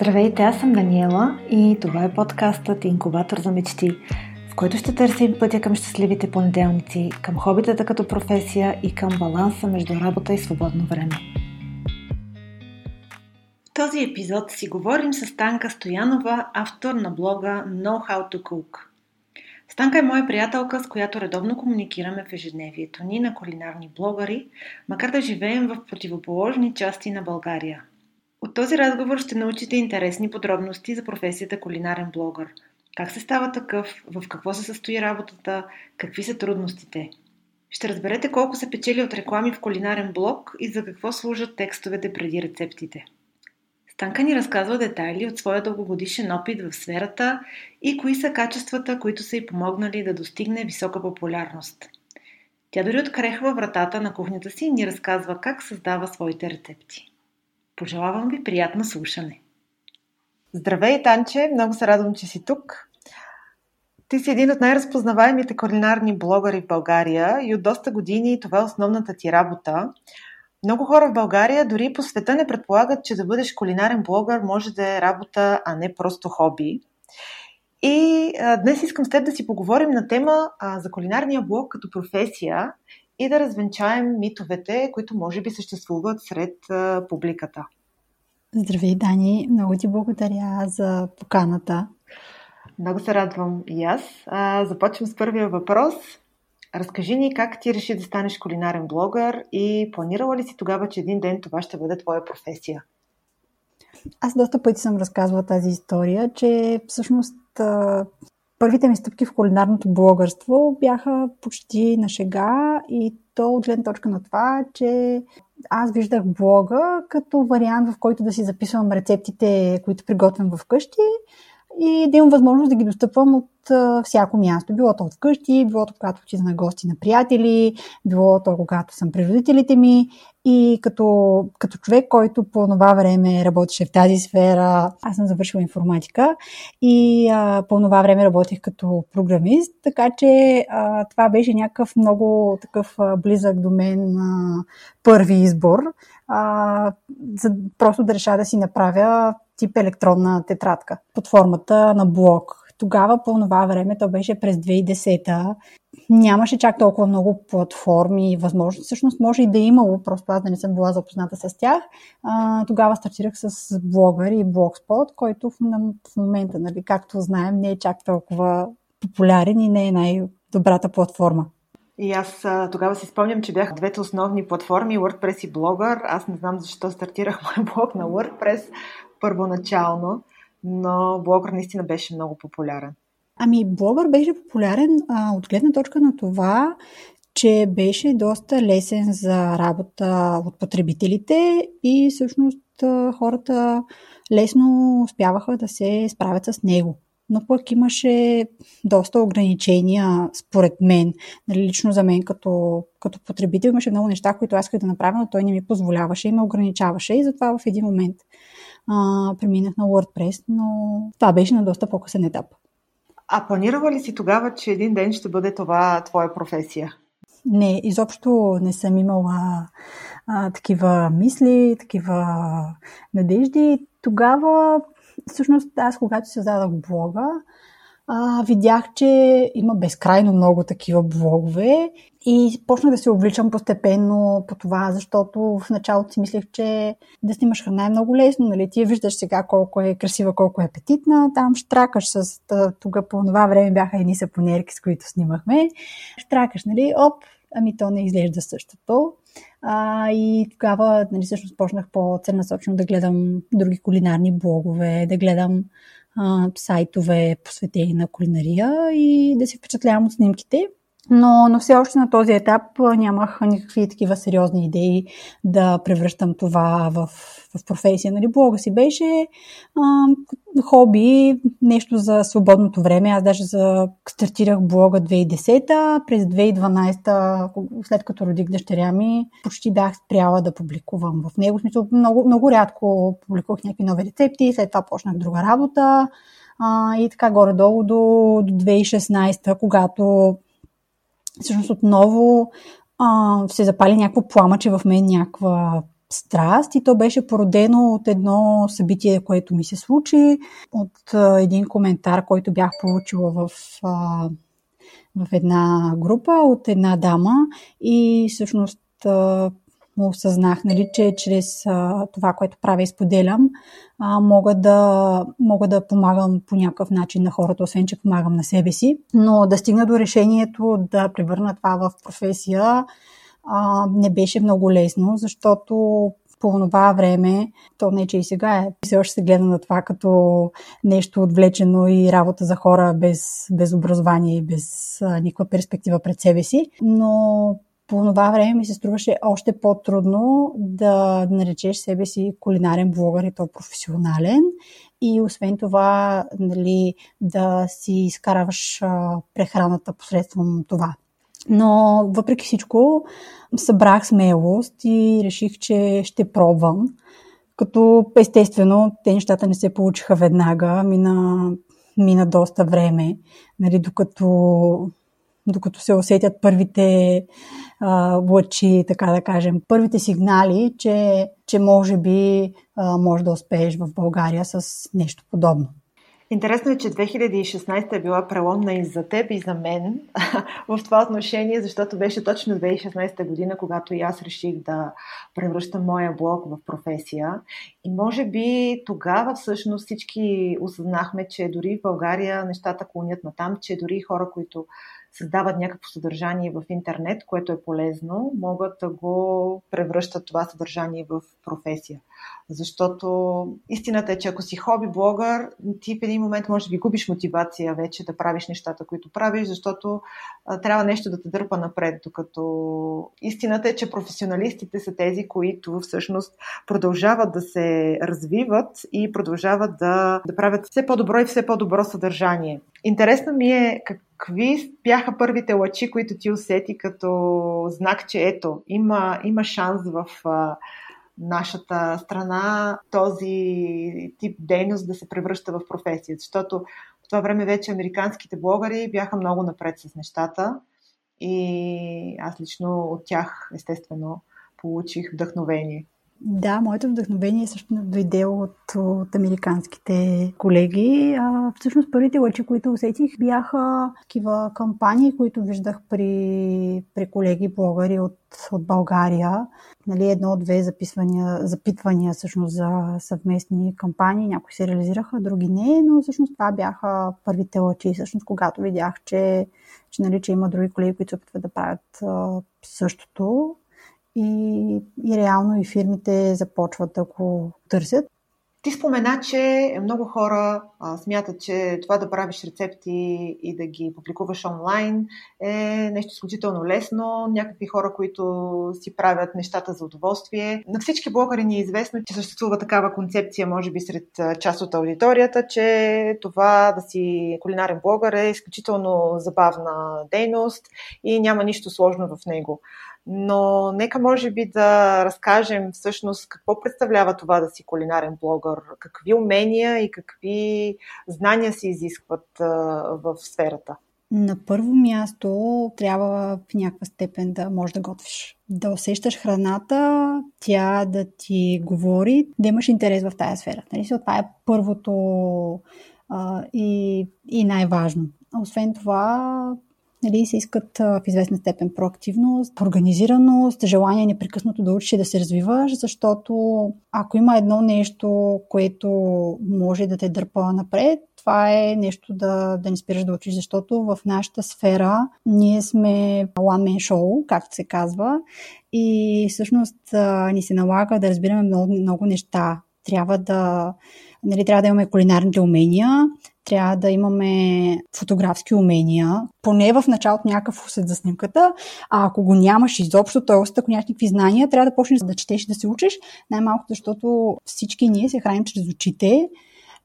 Здравейте, аз съм Даниела и това е подкастът Инкубатор за мечти, в който ще търсим пътя към щастливите понеделници, към хобитата като професия и към баланса между работа и свободно време. В този епизод си говорим с Танка Стоянова, автор на блога Know How to Cook. Станка е моя приятелка, с която редовно комуникираме в ежедневието ни на кулинарни блогъри, макар да живеем в противоположни части на България. От този разговор ще научите интересни подробности за професията кулинарен блогър. Как се става такъв, в какво се състои работата, какви са трудностите. Ще разберете колко се печели от реклами в кулинарен блог и за какво служат текстовете преди рецептите. Станка ни разказва детайли от своя дългогодишен опит в сферата и кои са качествата, които са й помогнали да достигне висока популярност. Тя дори открехва вратата на кухнята си и ни разказва как създава своите рецепти. Пожелавам ви приятно слушане! Здравей, Танче! Много се радвам, че си тук. Ти си един от най-разпознаваемите кулинарни блогъри в България и от доста години това е основната ти работа. Много хора в България, дори по света, не предполагат, че да бъдеш кулинарен блогър може да е работа, а не просто хоби. И а, днес искам с теб да си поговорим на тема а, за кулинарния блог като професия и да развенчаем митовете, които може би съществуват сред публиката. Здравей, Дани! Много ти благодаря за поканата. Много се радвам и аз. Започвам с първия въпрос. Разкажи ни как ти реши да станеш кулинарен блогър и планирала ли си тогава, че един ден това ще бъде твоя професия? Аз доста пъти съм разказвала тази история, че всъщност първите ми стъпки в кулинарното блогърство бяха почти на шега и то от гледна точка на това, че аз виждах блога като вариант, в който да си записвам рецептите, които приготвям вкъщи и да имам възможност да ги достъпвам от всяко място. Било то вкъщи, било то когато отида на гости на приятели, било то когато съм при родителите ми. И като, като човек, който по това време работеше в тази сфера, аз съм завършила информатика и а, по това време работех като програмист, така че а, това беше някакъв много такъв а, близък до мен а, първи избор. А, за просто да реша да си направя тип електронна тетрадка под формата на блок. Тогава по това време, то беше през 2010-та, нямаше чак толкова много платформи и възможности. Всъщност може и да е имало, просто аз да не съм била запозната с тях. А, тогава стартирах с блогър и блогспот, който в, в момента, нали, както знаем, не е чак толкова популярен и не е най-добрата платформа. И аз тогава си спомням, че бяха двете основни платформи, WordPress и Blogger. Аз не знам защо стартирах мой блог на WordPress първоначално, но блогър наистина беше много популярен. Ами, блогър беше популярен а, от гледна точка на това, че беше доста лесен за работа от потребителите и всъщност хората лесно успяваха да се справят с него. Но пък имаше доста ограничения, според мен. Нали, лично за мен като, като потребител имаше много неща, които аз исках да направя, но той не ми позволяваше и ме ограничаваше. И затова в един момент а, преминах на WordPress, но това беше на доста по-късен етап. А планирала ли си тогава, че един ден ще бъде това твоя професия? Не, изобщо не съм имала а, такива мисли, такива надежди. Тогава, всъщност, аз когато създадах блога, а, видях, че има безкрайно много такива блогове и почнах да се увличам постепенно по това, защото в началото си мислех, че да снимаш храна е много лесно. Нали? Ти виждаш сега колко е красива, колко е апетитна. Там штракаш с... Тога по това време бяха едни сапонерки, с които снимахме. Штракаш, нали? Оп, ами то не изглежда същото. А, и тогава нали, всъщност почнах по-целенасочено да гледам други кулинарни блогове, да гледам а, сайтове посветени на кулинария и да се впечатлявам от снимките. Но, но все още на този етап нямах никакви такива сериозни идеи да превръщам това в, в професия. Нали, блога си беше а, хоби, нещо за свободното време. Аз даже за, стартирах блога 2010-та, през 2012-та, след като родих дъщеря ми, почти бях спряла да публикувам в него. Смисъл, много, много рядко публикувах някакви нови рецепти, след това почнах друга работа. А, и така горе-долу до, до 2016-та, когато всъщност отново а, се запали някакво пламъче в мен, някаква страст и то беше породено от едно събитие, което ми се случи, от а, един коментар, който бях получила в, а, в една група от една дама и всъщност а, осъзнах, нали, че чрез а, това, което правя и споделям, а, мога, да, мога да помагам по някакъв начин на хората, освен че помагам на себе си. Но да стигна до решението да превърна това в професия а, не беше много лесно, защото по това време, то не че и сега е, все още се гледа на това като нещо отвлечено и работа за хора без, без образование и без а, никаква перспектива пред себе си, но по това време ми се струваше още по-трудно да наречеш себе си кулинарен блогър и то професионален. И освен това, нали, да си изкарваш прехраната посредством това. Но въпреки всичко събрах смелост и реших, че ще пробвам. Като естествено те нещата не се получиха веднага, мина, мина доста време, нали, докато, докато се усетят първите а, лъчи, така да кажем, първите сигнали, че, че може би а, може да успееш в България с нещо подобно. Интересно е, че 2016 е била преломна и за теб, и за мен в това отношение, защото беше точно 2016 година, когато и аз реших да превръщам моя блог в професия. И може би тогава всъщност всички осъзнахме, че дори в България нещата клонят на там, че дори хора, които създават някакво съдържание в интернет, което е полезно, могат да го превръщат това съдържание в професия. Защото истината е, че ако си хоби блогър, ти в един момент може би губиш мотивация вече да правиш нещата, които правиш, защото трябва нещо да те дърпа напред. Докато истината е, че професионалистите са тези, които всъщност продължават да се развиват и продължават да, да правят все по-добро и все по-добро съдържание. Интересно ми е как, какви бяха първите лъчи, които ти усети като знак, че ето, има, има шанс в а, нашата страна този тип дейност да се превръща в професия. Защото в това време вече американските блогъри бяха много напред с нещата и аз лично от тях, естествено, получих вдъхновение. Да, моето вдъхновение също дойде от, от американските колеги. А, всъщност първите лъчи, които усетих, бяха такива кампании, които виждах при, при колеги блогъри от, от България. Нали, едно-две записвания, запитвания всъщност за съвместни кампании. Някои се реализираха, други не, но всъщност това бяха първите лъчи. Всъщност, когато видях, че, че, нали, че има други колеги, които се опитват да правят а, същото, и, и реално и фирмите започват да го търсят. Ти спомена, че много хора а, смятат, че това да правиш рецепти и да ги публикуваш онлайн е нещо изключително лесно. Някакви хора, които си правят нещата за удоволствие. На всички блогъри ни е известно, че съществува такава концепция, може би сред част от аудиторията, че това да си кулинарен блогър е изключително забавна дейност и няма нищо сложно в него но нека може би да разкажем всъщност какво представлява това да си кулинарен блогър, какви умения и какви знания се изискват в сферата. На първо място трябва в някаква степен да можеш да готвиш. Да усещаш храната, тя да ти говори, да имаш интерес в тази сфера. Нали? Това е първото а, и, и най-важно. Освен това, нали, се искат в известна степен проактивност, организираност, желание непрекъснато да учиш и да се развиваш, защото ако има едно нещо, което може да те дърпа напред, това е нещо да, да не спираш да учиш, защото в нашата сфера ние сме one man show, както се казва, и всъщност ни се налага да разбираме много, много неща. Трябва да, нали, трябва да имаме кулинарните умения, трябва да имаме фотографски умения, поне в началото някакъв усет за снимката, а ако го нямаш изобщо, т.е. ако нямаш никакви знания, трябва да почнеш да четеш да се учиш, най-малко защото всички ние се храним чрез очите,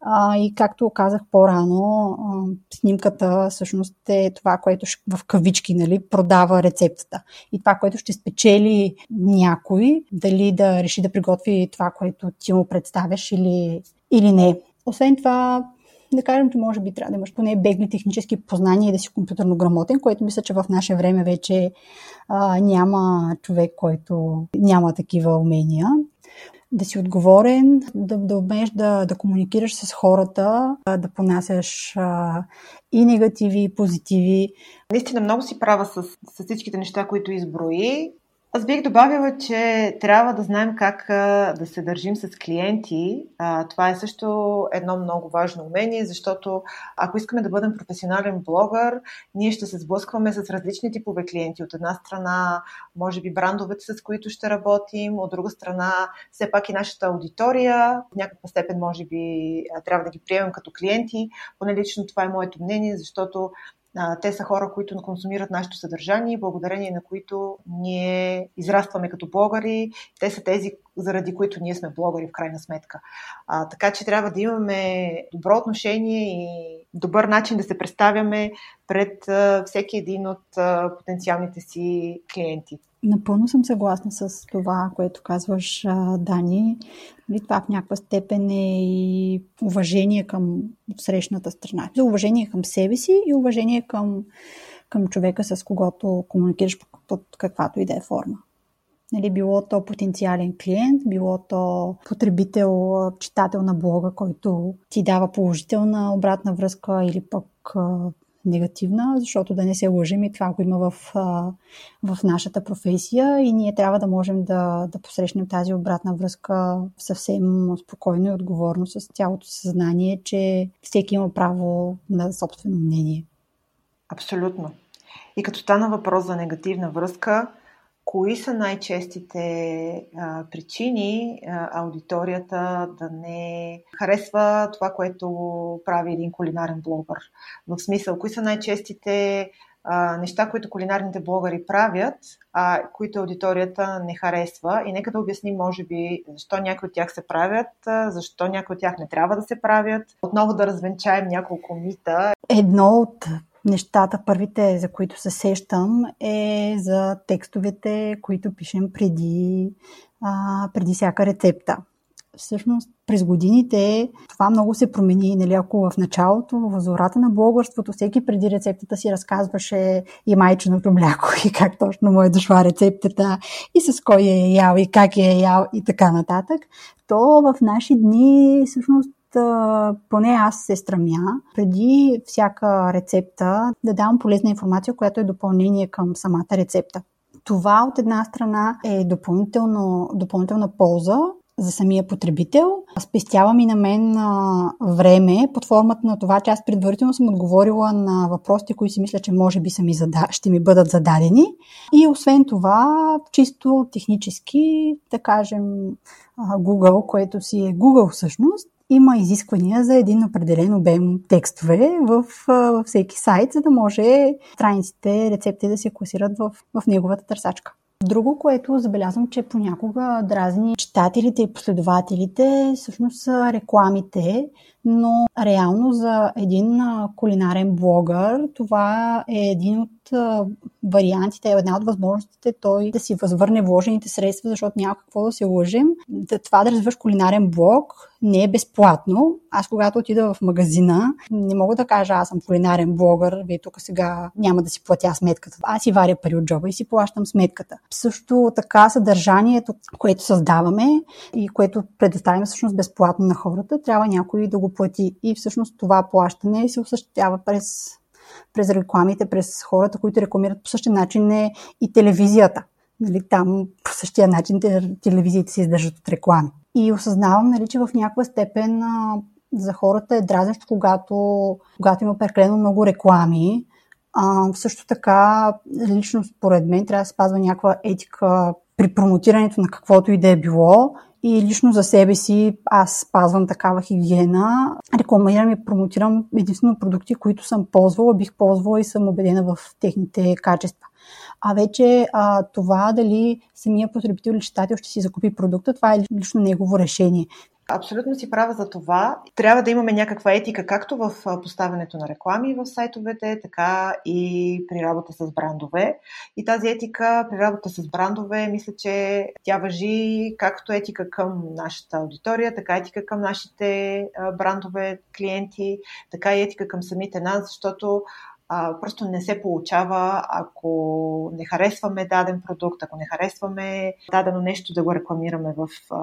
а, и както казах по-рано, а, снимката всъщност е това, което в кавички нали, продава рецептата. И това, което ще спечели някой, дали да реши да приготви това, което ти му представяш или, или не. Освен това, да кажем, че може би трябва да имаш поне бегли технически познания и да си компютърно грамотен, което мисля, че в наше време вече а, няма човек, който няма такива умения. да си отговорен, да, да умееш да, да комуникираш с хората, да понасяш а, и негативи, и позитиви. Наистина много си права с, с всичките неща, които изброи. Аз бих добавила, че трябва да знаем как да се държим с клиенти. Това е също едно много важно умение, защото ако искаме да бъдем професионален блогър, ние ще се сблъскваме с различни типове клиенти. От една страна, може би брандовете, с които ще работим, от друга страна, все пак и нашата аудитория. В някаква степен, може би, трябва да ги приемем като клиенти. Поне лично това е моето мнение, защото те са хора, които консумират нашето съдържание, благодарение на които ние израстваме като блогъри. Те са тези, заради които ние сме блогъри в крайна сметка. А, така че трябва да имаме добро отношение и добър начин да се представяме пред всеки един от потенциалните си клиенти. Напълно съм съгласна с това, което казваш, Дани. Това в някаква степен е и уважение към срещната страна. Уважение към себе си и уважение към, към човека, с когото комуникираш под каквато и да е форма. Нали, било то потенциален клиент, било то потребител, читател на блога, който ти дава положителна обратна връзка или пък негативна, защото да не се лъжим и това го има в, в нашата професия и ние трябва да можем да, да посрещнем тази обратна връзка съвсем спокойно и отговорно с цялото съзнание, че всеки има право на собствено мнение. Абсолютно. И като стана въпрос за негативна връзка, кои са най-честите а, причини а, аудиторията да не харесва това, което прави един кулинарен блогър? В смисъл, кои са най-честите а, неща, които кулинарните блогъри правят, а които аудиторията не харесва. И нека да обясним, може би, защо някои от тях се правят, защо някои от тях не трябва да се правят. Отново да развенчаем няколко мита. Едно от нещата, първите, за които се сещам, е за текстовете, които пишем преди, а, преди всяка рецепта. Всъщност, през годините това много се промени. Нали, ако в началото, в зората на блогърството, всеки преди рецептата си разказваше и майченото мляко, и как точно му е дошла рецептата, и с кой е ял, и как е ял, и така нататък, то в наши дни всъщност поне аз се стремя преди всяка рецепта да давам полезна информация, която е допълнение към самата рецепта. Това от една страна е допълнителна полза за самия потребител. Спестява ми на мен а, време под формата на това, че аз предварително съм отговорила на въпросите, които си мисля, че може би са ми зада... ще ми бъдат зададени. И освен това, чисто технически, да кажем, Google, което си е Google всъщност, има изисквания за един определен обем текстове в, във всеки сайт, за да може страниците, рецепти да се класират в, в неговата търсачка. Друго, което забелязвам, че понякога дразни читателите и последователите, всъщност са рекламите, но реално за един кулинарен блогър това е един от вариантите, една от възможностите той да си възвърне вложените средства, защото няма какво да се лъжим. Това да развиваш кулинарен блог не е безплатно. Аз когато отида в магазина, не мога да кажа аз съм кулинарен блогър, вие тук сега няма да си платя сметката. Аз си варя пари от джоба и си плащам сметката. Също така съдържанието, което създаваме и което предоставяме всъщност безплатно на хората, трябва някой да го плати. И всъщност това плащане се осъществява през през рекламите, през хората, които рекламират по същия начин е и телевизията. Нали, там по същия начин телевизиите се издържат от реклами. И осъзнавам, нали, че в някаква степен а, за хората е дразнещо, когато, когато има прекалено много реклами. А, също така, лично според мен, трябва да спазва някаква етика при промотирането на каквото и да е било и лично за себе си аз спазвам такава хигиена. Рекламирам и промотирам единствено продукти, които съм ползвала, бих ползвала и съм убедена в техните качества. А вече а, това дали самия потребител или читател ще си закупи продукта, това е лично негово решение. Абсолютно си права за това. Трябва да имаме някаква етика, както в поставянето на реклами в сайтовете, така и при работа с брандове. И тази етика при работа с брандове, мисля, че тя въжи както етика към нашата аудитория, така етика към нашите брандове клиенти, така и етика към самите нас, защото а, просто не се получава, ако не харесваме даден продукт, ако не харесваме дадено нещо да го рекламираме в, а,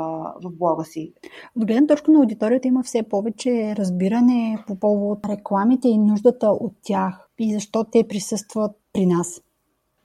в блога си. От гледна точка на аудиторията има все повече разбиране по повод рекламите и нуждата от тях и защо те присъстват при нас.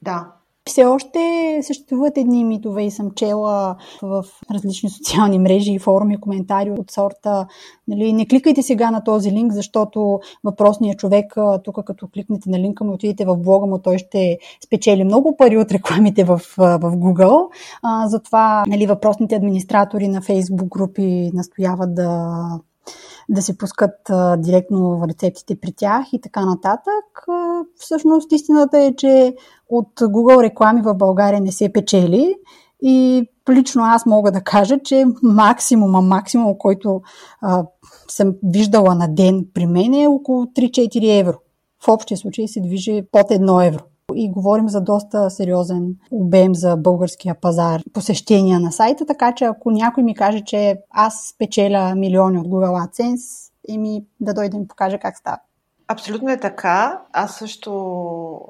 Да, все още съществуват едни митове и съм чела в различни социални мрежи и форуми, коментари от сорта нали, не кликайте сега на този линк, защото въпросният човек, тук като кликнете на линка му отидете в блога му, той ще спечели много пари от рекламите в, в Google. А, затова нали, въпросните администратори на Facebook групи настояват да да се пускат а, директно в рецептите при тях и така нататък. А, всъщност истината е, че от Google реклами в България не се печели и лично аз мога да кажа, че максимума, максимум, който а, съм виждала на ден при мен е около 3-4 евро. В общия случай се движи под 1 евро и говорим за доста сериозен обем за българския пазар посещения на сайта, така че ако някой ми каже, че аз спечеля милиони от Google AdSense, еми да дойде да ми покаже как става. Абсолютно е така. Аз също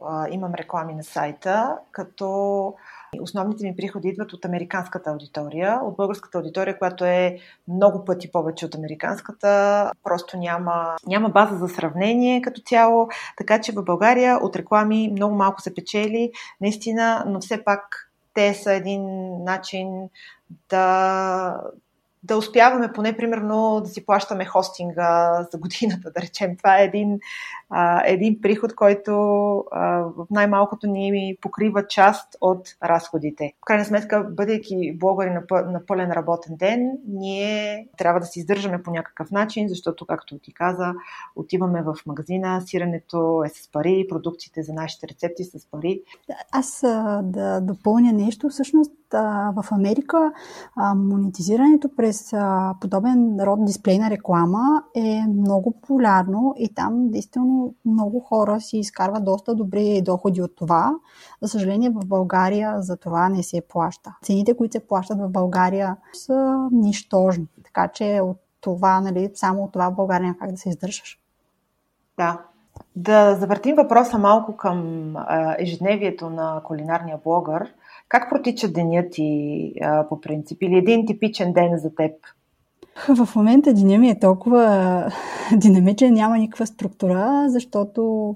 а, имам реклами на сайта, като Основните ми приходи идват от американската аудитория, от българската аудитория, която е много пъти повече от американската. Просто няма, няма база за сравнение като цяло, така че в България от реклами много малко се печели, наистина, но все пак те са един начин да, да успяваме поне, примерно, да си плащаме хостинга за годината, да речем. Това е един, а, един приход, който в най-малкото ни покрива част от разходите. В крайна сметка, бъдейки блогъри на, на пълен работен ден, ние трябва да се издържаме по някакъв начин, защото, както ти каза, отиваме в магазина, сиренето е с пари, продукциите за нашите рецепти с пари. Аз да допълня нещо. Всъщност, в Америка монетизирането през подобен род дисплейна реклама е много популярно и там действително много хора си изкарват доста добри доходи от това. За съжаление в България за това не се плаща. Цените, които се плащат в България са нищожни. Така че от това, нали, само от това в България няма как да се издържаш. Да, да завъртим въпроса малко към ежедневието на кулинарния блогър. Как протича денят ти а, по принцип? Или един типичен ден за теб? В момента деня ми е толкова динамичен, няма никаква структура, защото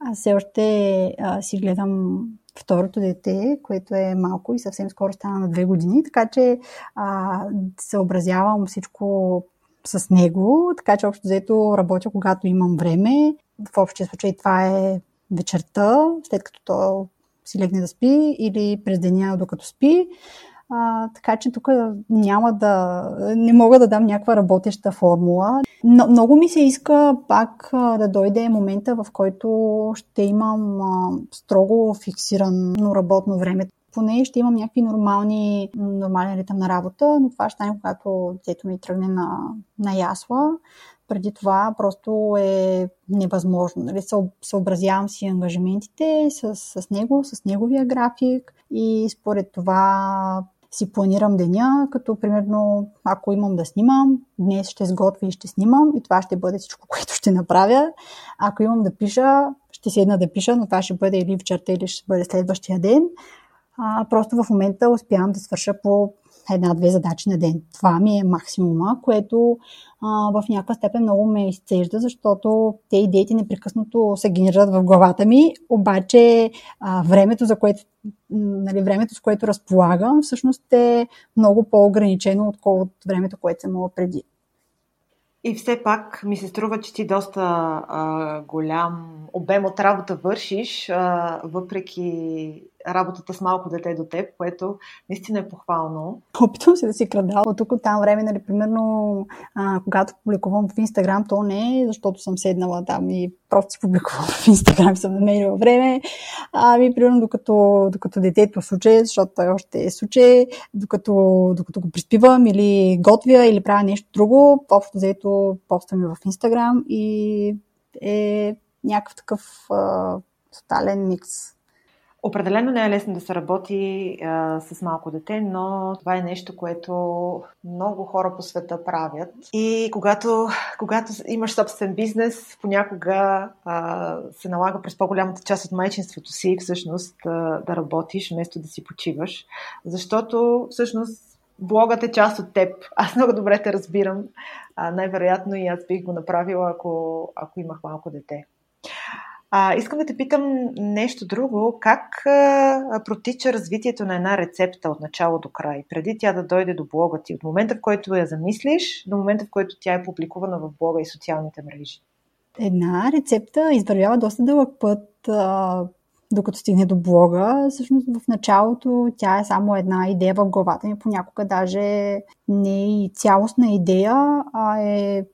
аз все още а, си гледам второто дете, което е малко и съвсем скоро стана на две години, така че а, съобразявам всичко с него, така че общо взето работя когато имам време. В общия случай това е вечерта, след като то си легне да спи или през деня докато спи. А, така че тук няма да. Не мога да дам някаква работеща формула. Но, много ми се иска пак а, да дойде момента, в който ще имам а, строго фиксирано работно време. Поне ще имам някакви нормални, нормален ритъм на работа, но това ще стане, когато детето ми тръгне на, на ясла преди това просто е невъзможно. Нали? Съобразявам си ангажиментите с, с него, с неговия график и според това си планирам деня, като примерно ако имам да снимам, днес ще сготвя и ще снимам и това ще бъде всичко, което ще направя. Ако имам да пиша, ще седна да пиша, но това ще бъде или вечерта, или ще бъде следващия ден. А, просто в момента успявам да свърша по една-две задачи на ден. Това ми е максимума, което а, в някаква степен много ме изцежда, защото те идеите непрекъснато се генерират в главата ми, обаче а, времето, за което, нали, времето, с което разполагам, всъщност е много по-ограничено, отколкото времето, което съм имала преди. И все пак ми се струва, че ти доста а, голям обем от работа вършиш, а, въпреки работата с малко дете до теб, което наистина е похвално. Опитвам се да си крада от тук от там време, нали, примерно, а, когато публикувам в Инстаграм, то не е защото съм седнала там и просто си публикувам в Инстаграм, съм намерила време. Ами, примерно, докато, докато детето суче, защото той още е суче, докато, докато го приспивам или готвя или правя нещо друго, общо взето поствам в Инстаграм и е някакъв такъв а, тотален микс Определено не е лесно да се работи а, с малко дете, но това е нещо, което много хора по света правят. И когато, когато имаш собствен бизнес, понякога а, се налага през по-голямата част от майчинството си всъщност да, да работиш, вместо да си почиваш. Защото всъщност блогът е част от теб. Аз много добре те разбирам. А, най-вероятно и аз бих го направила, ако, ако имах малко дете. А, искам да те питам нещо друго. Как а, протича развитието на една рецепта от начало до край, преди тя да дойде до блога ти? От момента, в който я замислиш, до момента, в който тя е публикувана в блога и социалните мрежи? Една рецепта извървява доста дълъг път, а, докато стигне до блога. Всъщност в началото тя е само една идея в главата ми. Понякога даже не е и цялостна идея, а е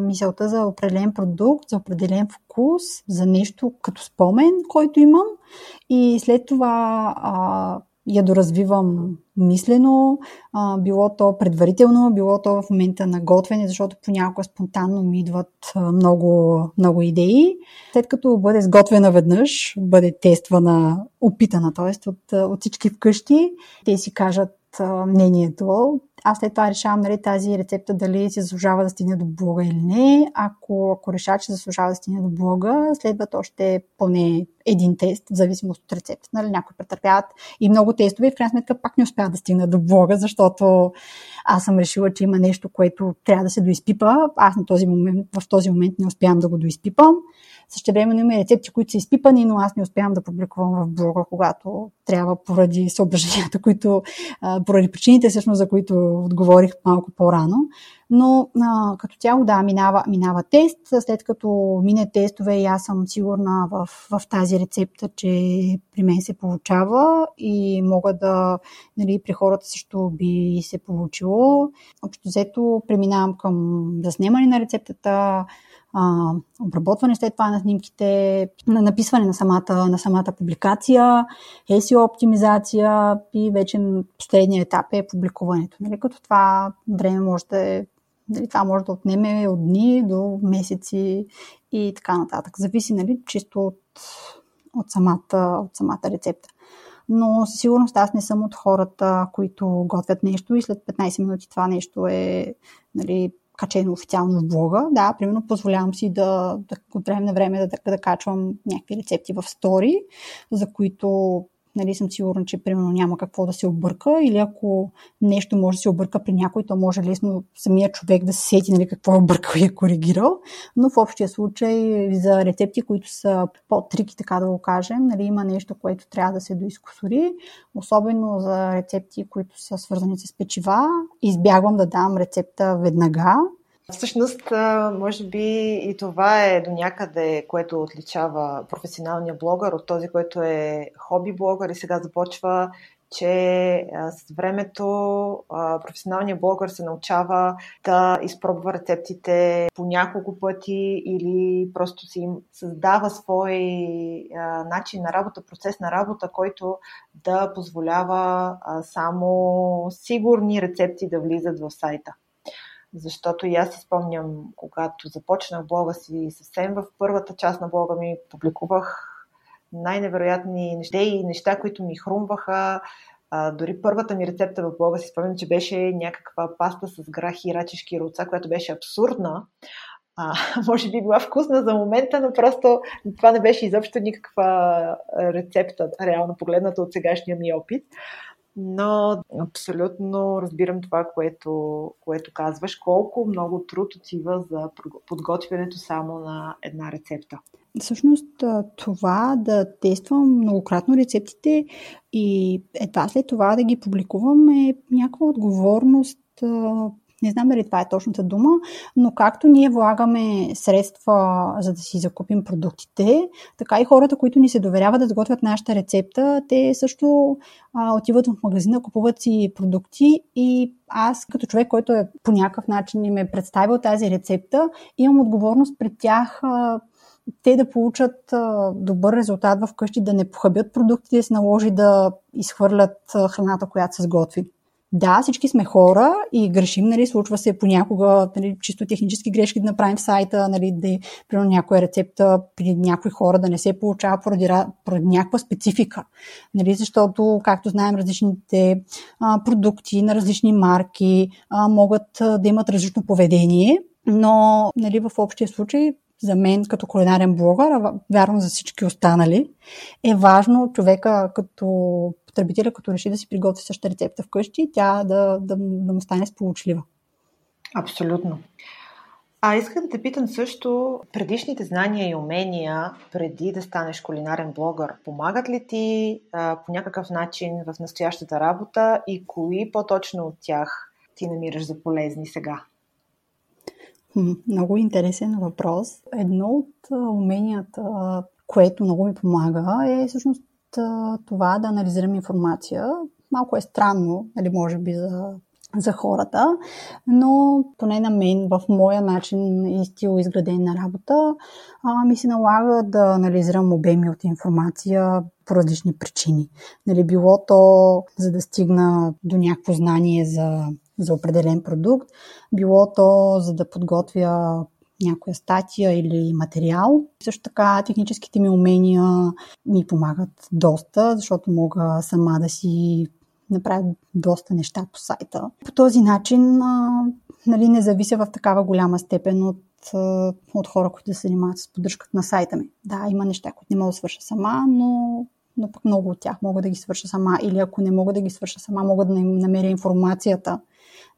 мисълта за определен продукт, за определен вкус, за нещо като спомен, който имам. И след това а, я доразвивам мислено, а, било то предварително, било то в момента на готвене, защото понякога спонтанно ми идват много, много идеи. След като бъде сготвена веднъж, бъде тествана, опитана, т.е. От, от всички вкъщи, те си кажат мнението. Аз след това решавам нали, тази рецепта дали се заслужава да стигне до блога или не. Ако, ако реша, че заслужава да стигне до блога, следват още поне един тест, в зависимост от рецепта. Нали, някои претърпяват и много тестове и в крайна сметка пак не успяват да стигнат до блога, защото аз съм решила, че има нещо, което трябва да се доизпипа. Аз на този момент, в този момент не успявам да го доизпипам. Също време има рецепти, които са изпипани, но аз не успявам да публикувам в блога, когато трябва поради съображенията, които, поради причините, всъщност, за които отговорих малко по-рано. Но а, като цяло, да, минава, минава тест. След като мине тестове и аз съм сигурна в, в тази рецепта, че при мен се получава и мога да, нали, при хората също би се получило. Общо взето преминавам към заснемане на рецептата, а, обработване след това на снимките, на написване на самата, на самата публикация, SEO оптимизация и вече последният етап е публикуването. Нали? Като това време може да е Нали, това може да отнеме от дни до месеци и така нататък. Зависи нали, чисто от, от, самата, от самата рецепта. Но със сигурност аз не съм от хората, които готвят нещо и след 15 минути това нещо е нали, качено официално в блога. Да, примерно позволявам си да, да от време на време да, да, да качвам някакви рецепти в стори, за които нали, съм сигурна, че примерно няма какво да се обърка или ако нещо може да се обърка при някой, то може лесно самия човек да се сети нали, какво е объркал и е коригирал. Но в общия случай за рецепти, които са по-трики, така да го кажем, нали, има нещо, което трябва да се доискусори. Особено за рецепти, които са свързани с печива. Избягвам да дам рецепта веднага, Всъщност, може би и това е до някъде, което отличава професионалния блогър от този, който е хоби блогър и сега започва, че с времето професионалният блогър се научава да изпробва рецептите по няколко пъти или просто си създава свой начин на работа, процес на работа, който да позволява само сигурни рецепти да влизат в сайта защото и аз си спомням, когато започнах блога си, съвсем в първата част на блога ми публикувах най-невероятни неща и неща, които ми хрумваха. А, дори първата ми рецепта в блога си спомням, че беше някаква паста с грах и рачешки руца, която беше абсурдна. А, може би била вкусна за момента, но просто това не беше изобщо никаква рецепта, реално погледната от сегашния ми опит но абсолютно разбирам това, което, което казваш. Колко много труд отива за подготвянето само на една рецепта. Всъщност това да тествам многократно рецептите и едва след това да ги публикувам е някаква отговорност не знам дали това е точната дума, но както ние влагаме средства за да си закупим продуктите, така и хората, които ни се доверяват да сготвят нашата рецепта, те също а, отиват в магазина, купуват си продукти и аз като човек, който е по някакъв начин им е представил тази рецепта, имам отговорност пред тях а, те да получат а, добър резултат в къщи, да не похабят продуктите, да се наложи да изхвърлят а, храната, която са сготвили. Да, всички сме хора и грешим, нали, случва се понякога нали, чисто технически грешки да направим в сайта, нали, да примерно някоя рецепта при някои хора да не се получава поради, поради някаква специфика. Нали, защото, както знаем, различните а, продукти на различни марки а, могат а, да имат различно поведение, но нали, в общия случай за мен като кулинарен блогър, а вярвам за всички останали, е важно човека като потребителя, като реши да си приготви същата рецепта вкъщи, тя да, да, да му стане сполучлива. Абсолютно. А искам да те питам също, предишните знания и умения, преди да станеш кулинарен блогър, помагат ли ти а, по някакъв начин в настоящата работа и кои по-точно от тях ти намираш за полезни сега? Много интересен въпрос. Едно от уменията, което много ми помага, е всъщност това да анализирам информация. Малко е странно, нали, може би за, за хората, но поне на мен, в моя начин и стил изграден на работа, а, ми се налага да анализирам обеми от информация по различни причини. Нали, било то за да стигна до някакво знание за за определен продукт, било то за да подготвя някоя статия или материал. Също така техническите ми умения ми помагат доста, защото мога сама да си направя доста неща по сайта. По този начин нали, не завися в такава голяма степен от, от хора, които се занимават с поддръжката на сайта ми. Да, има неща, които не мога да свърша сама, но но пък много от тях мога да ги свърша сама или ако не мога да ги свърша сама, мога да намеря информацията,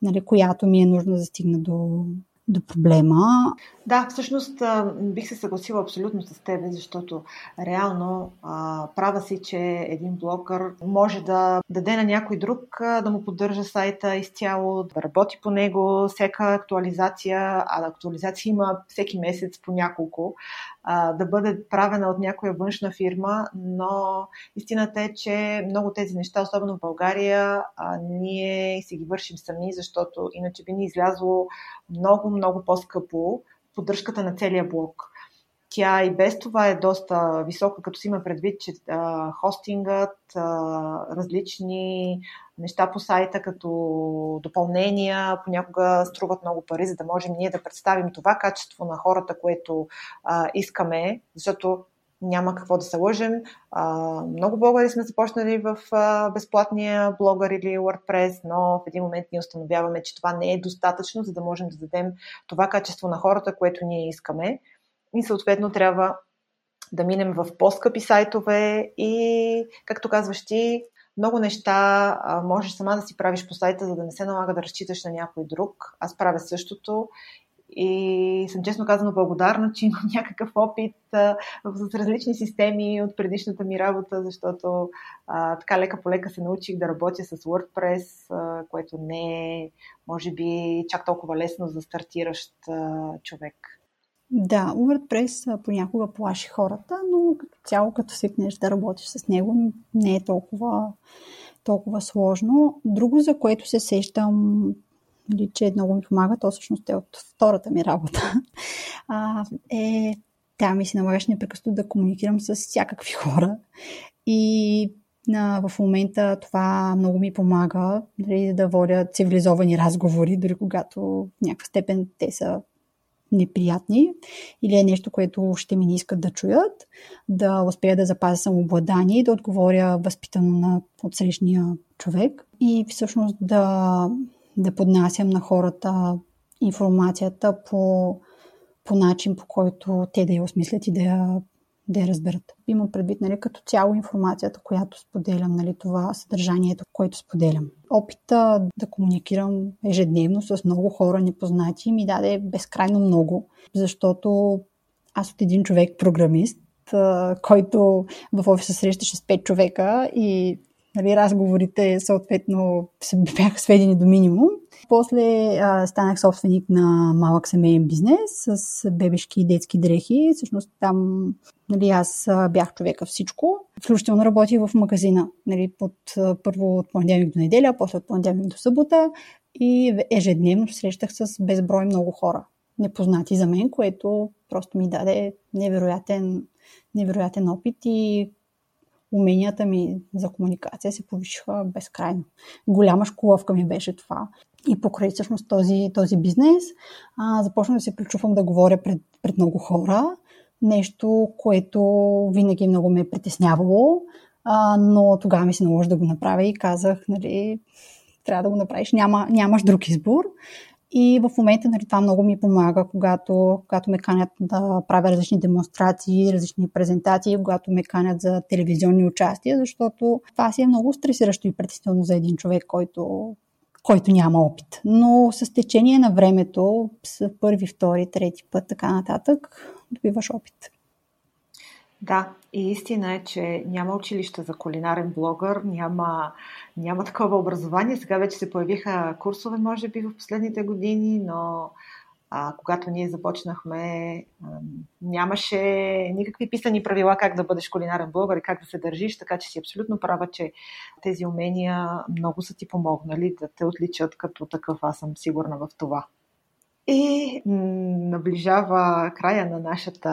нали, която ми е нужна да стигна до, до проблема. Да, всъщност бих се съгласила абсолютно с теб, защото реално права си, че един блогър може да даде на някой друг да му поддържа сайта изцяло, да работи по него, всяка актуализация, а актуализация има всеки месец по няколко, да бъде правена от някоя външна фирма, но истината е, че много тези неща, особено в България, ние си ги вършим сами, защото иначе би ни излязло много, много по-скъпо поддръжката на целия блок. Тя и без това е доста висока, като си има предвид, че а, хостингът, а, различни неща по сайта, като допълнения, понякога струват много пари, за да можем ние да представим това качество на хората, което а, искаме, защото няма какво да се лъжем. А, много блогъри сме започнали в а, безплатния блогър или WordPress, но в един момент ние установяваме, че това не е достатъчно, за да можем да дадем това качество на хората, което ние искаме. И съответно трябва да минем в по-скъпи сайтове и, както казваш ти, много неща а, можеш сама да си правиш по сайта, за да не се налага да разчиташ на някой друг. Аз правя същото и съм честно казано благодарна, че имам някакъв опит а, с различни системи от предишната ми работа, защото а, така лека по лека се научих да работя с WordPress, а, което не е, може би, чак толкова лесно за стартиращ а, човек. Да, WordPress понякога плаши хората, но цяло, като свикнеш да работиш с него, не е толкова, толкова сложно. Друго, за което се сещам, нали, че много ми помага, то всъщност е от втората ми работа, а, е тя ми се налагаш непрекъснато да комуникирам с всякакви хора. И на, в момента това много ми помага дали, да водя цивилизовани разговори, дори когато в някаква степен те са неприятни или е нещо, което ще ми не искат да чуят, да успея да запазя самообладание и да отговоря възпитано на отсрещния човек и всъщност да, да поднасям на хората информацията по, по начин, по който те да я осмислят и да я да я разберат. Имам предвид нали, като цяло информацията, която споделям, нали, това съдържанието, което споделям. Опита да комуникирам ежедневно с много хора непознати ми даде безкрайно много, защото аз от един човек програмист, който в офиса срещаше с 5 човека и нали, разговорите съответно бяха сведени до минимум. После а, станах собственик на малък семейен бизнес с бебешки и детски дрехи. Всъщност там нали, аз бях човека всичко. Включително работих в магазина. Нали, под, първо от понеделник до неделя, после от понеделник до събота и ежедневно срещах с безброй много хора. Непознати за мен, което просто ми даде невероятен, невероятен опит и уменията ми за комуникация се повишиха безкрайно. Голяма школовка ми беше това. И покрай всъщност този, този бизнес а, започнах да се причувам да говоря пред, пред много хора. Нещо, което винаги много ме е притеснявало, а, но тогава ми се наложи да го направя и казах, нали, трябва да го направиш, няма, нямаш друг избор. И в момента нали, това много ми помага, когато, когато ме канят да правя различни демонстрации, различни презентации, когато ме канят за телевизионни участия, защото това си е много стресиращо и притеснително за един човек, който, който няма опит. Но с течение на времето, с първи, втори, трети път, така нататък, добиваш опит. Да, и истина е, че няма училище за кулинарен блогър, няма, няма такова образование. Сега вече се появиха курсове, може би, в последните години, но а, когато ние започнахме, нямаше никакви писани правила как да бъдеш кулинарен блогър и как да се държиш, така че си абсолютно права, че тези умения много са ти помогнали да те отличат като такъв. Аз съм сигурна в това. И наближава края на, нашата,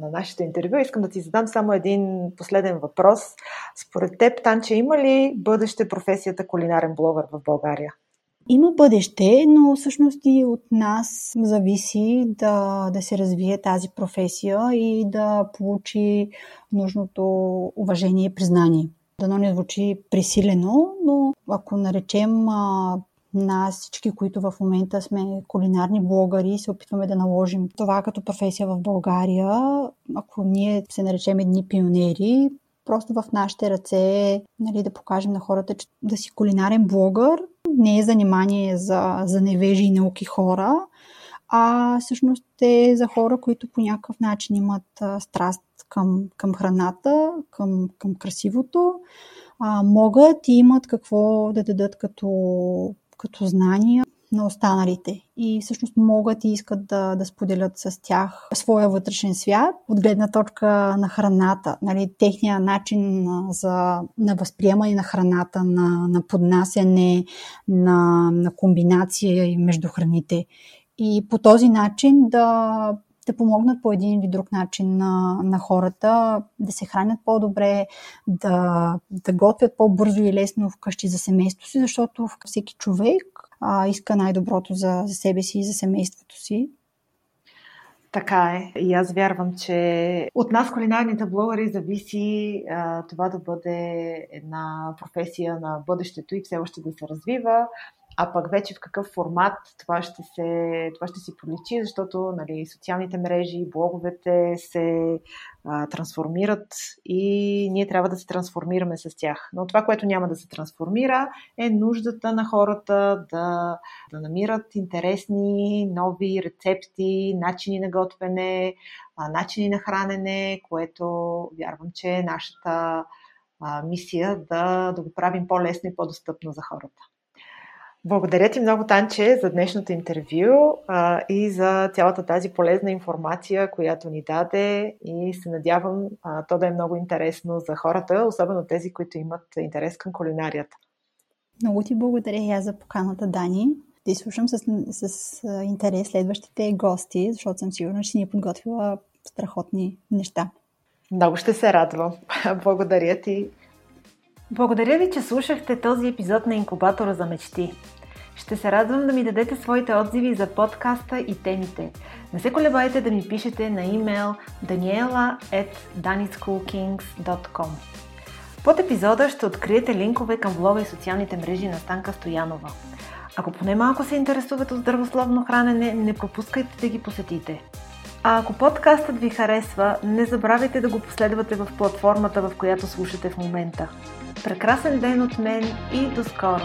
на нашето интервю. Искам да ти задам само един последен въпрос. Според теб, Танче, има ли бъдеще професията кулинарен блогър в България? Има бъдеще, но всъщност и от нас зависи да, да се развие тази професия и да получи нужното уважение и признание. Дано не звучи присилено, но ако наречем нас, всички, които в момента сме кулинарни блогъри, се опитваме да наложим това като професия в България. Ако ние се наречем едни пионери, просто в нашите ръце нали, да покажем на хората, че да си кулинарен блогър не е занимание за, за невежи и науки хора, а всъщност е за хора, които по някакъв начин имат а, страст към, към храната, към, към красивото, а, могат и имат какво да дадат като като знания на останалите и всъщност могат и искат да, да споделят с тях своя вътрешен свят от гледна точка на храната, нали, техния начин за, на възприемане на храната, на, на поднасяне, на, на комбинация между храните. И по този начин да да помогнат по един или друг начин на, на хората да се хранят по-добре, да, да готвят по-бързо и лесно вкъщи за семейството си, защото всеки човек а, иска най-доброто за, за себе си и за семейството си. Така е. И аз вярвам, че от нас, кулинарните блогъри, зависи а, това да бъде една професия на бъдещето и все още да се развива а пък вече в какъв формат това ще, се, това ще си проличи, защото нали, социалните мрежи, блоговете се а, трансформират и ние трябва да се трансформираме с тях. Но това, което няма да се трансформира, е нуждата на хората да, да намират интересни, нови рецепти, начини на готвене, а, начини на хранене, което вярвам, че е нашата а, мисия да, да го правим по-лесно и по-достъпно за хората. Благодаря ти много, Танче, за днешното интервю а, и за цялата тази полезна информация, която ни даде и се надявам а, то да е много интересно за хората, особено тези, които имат интерес към кулинарията. Много ти благодаря и аз за поканата, Дани. Да слушам с, с интерес следващите гости, защото съм сигурна, че си ни е подготвила страхотни неща. Много ще се радвам. Благодаря ти. Благодаря ви, че слушахте този епизод на Инкубатора за мечти. Ще се радвам да ми дадете своите отзиви за подкаста и темите. Не се колебайте да ми пишете на имейл daniela.danischoolkings.com Под епизода ще откриете линкове към блога и социалните мрежи на Станка Стоянова. Ако поне малко се интересувате от здравословно хранене, не пропускайте да ги посетите. А ако подкастът ви харесва, не забравяйте да го последвате в платформата, в която слушате в момента. Прекрасен ден от мен и до скоро!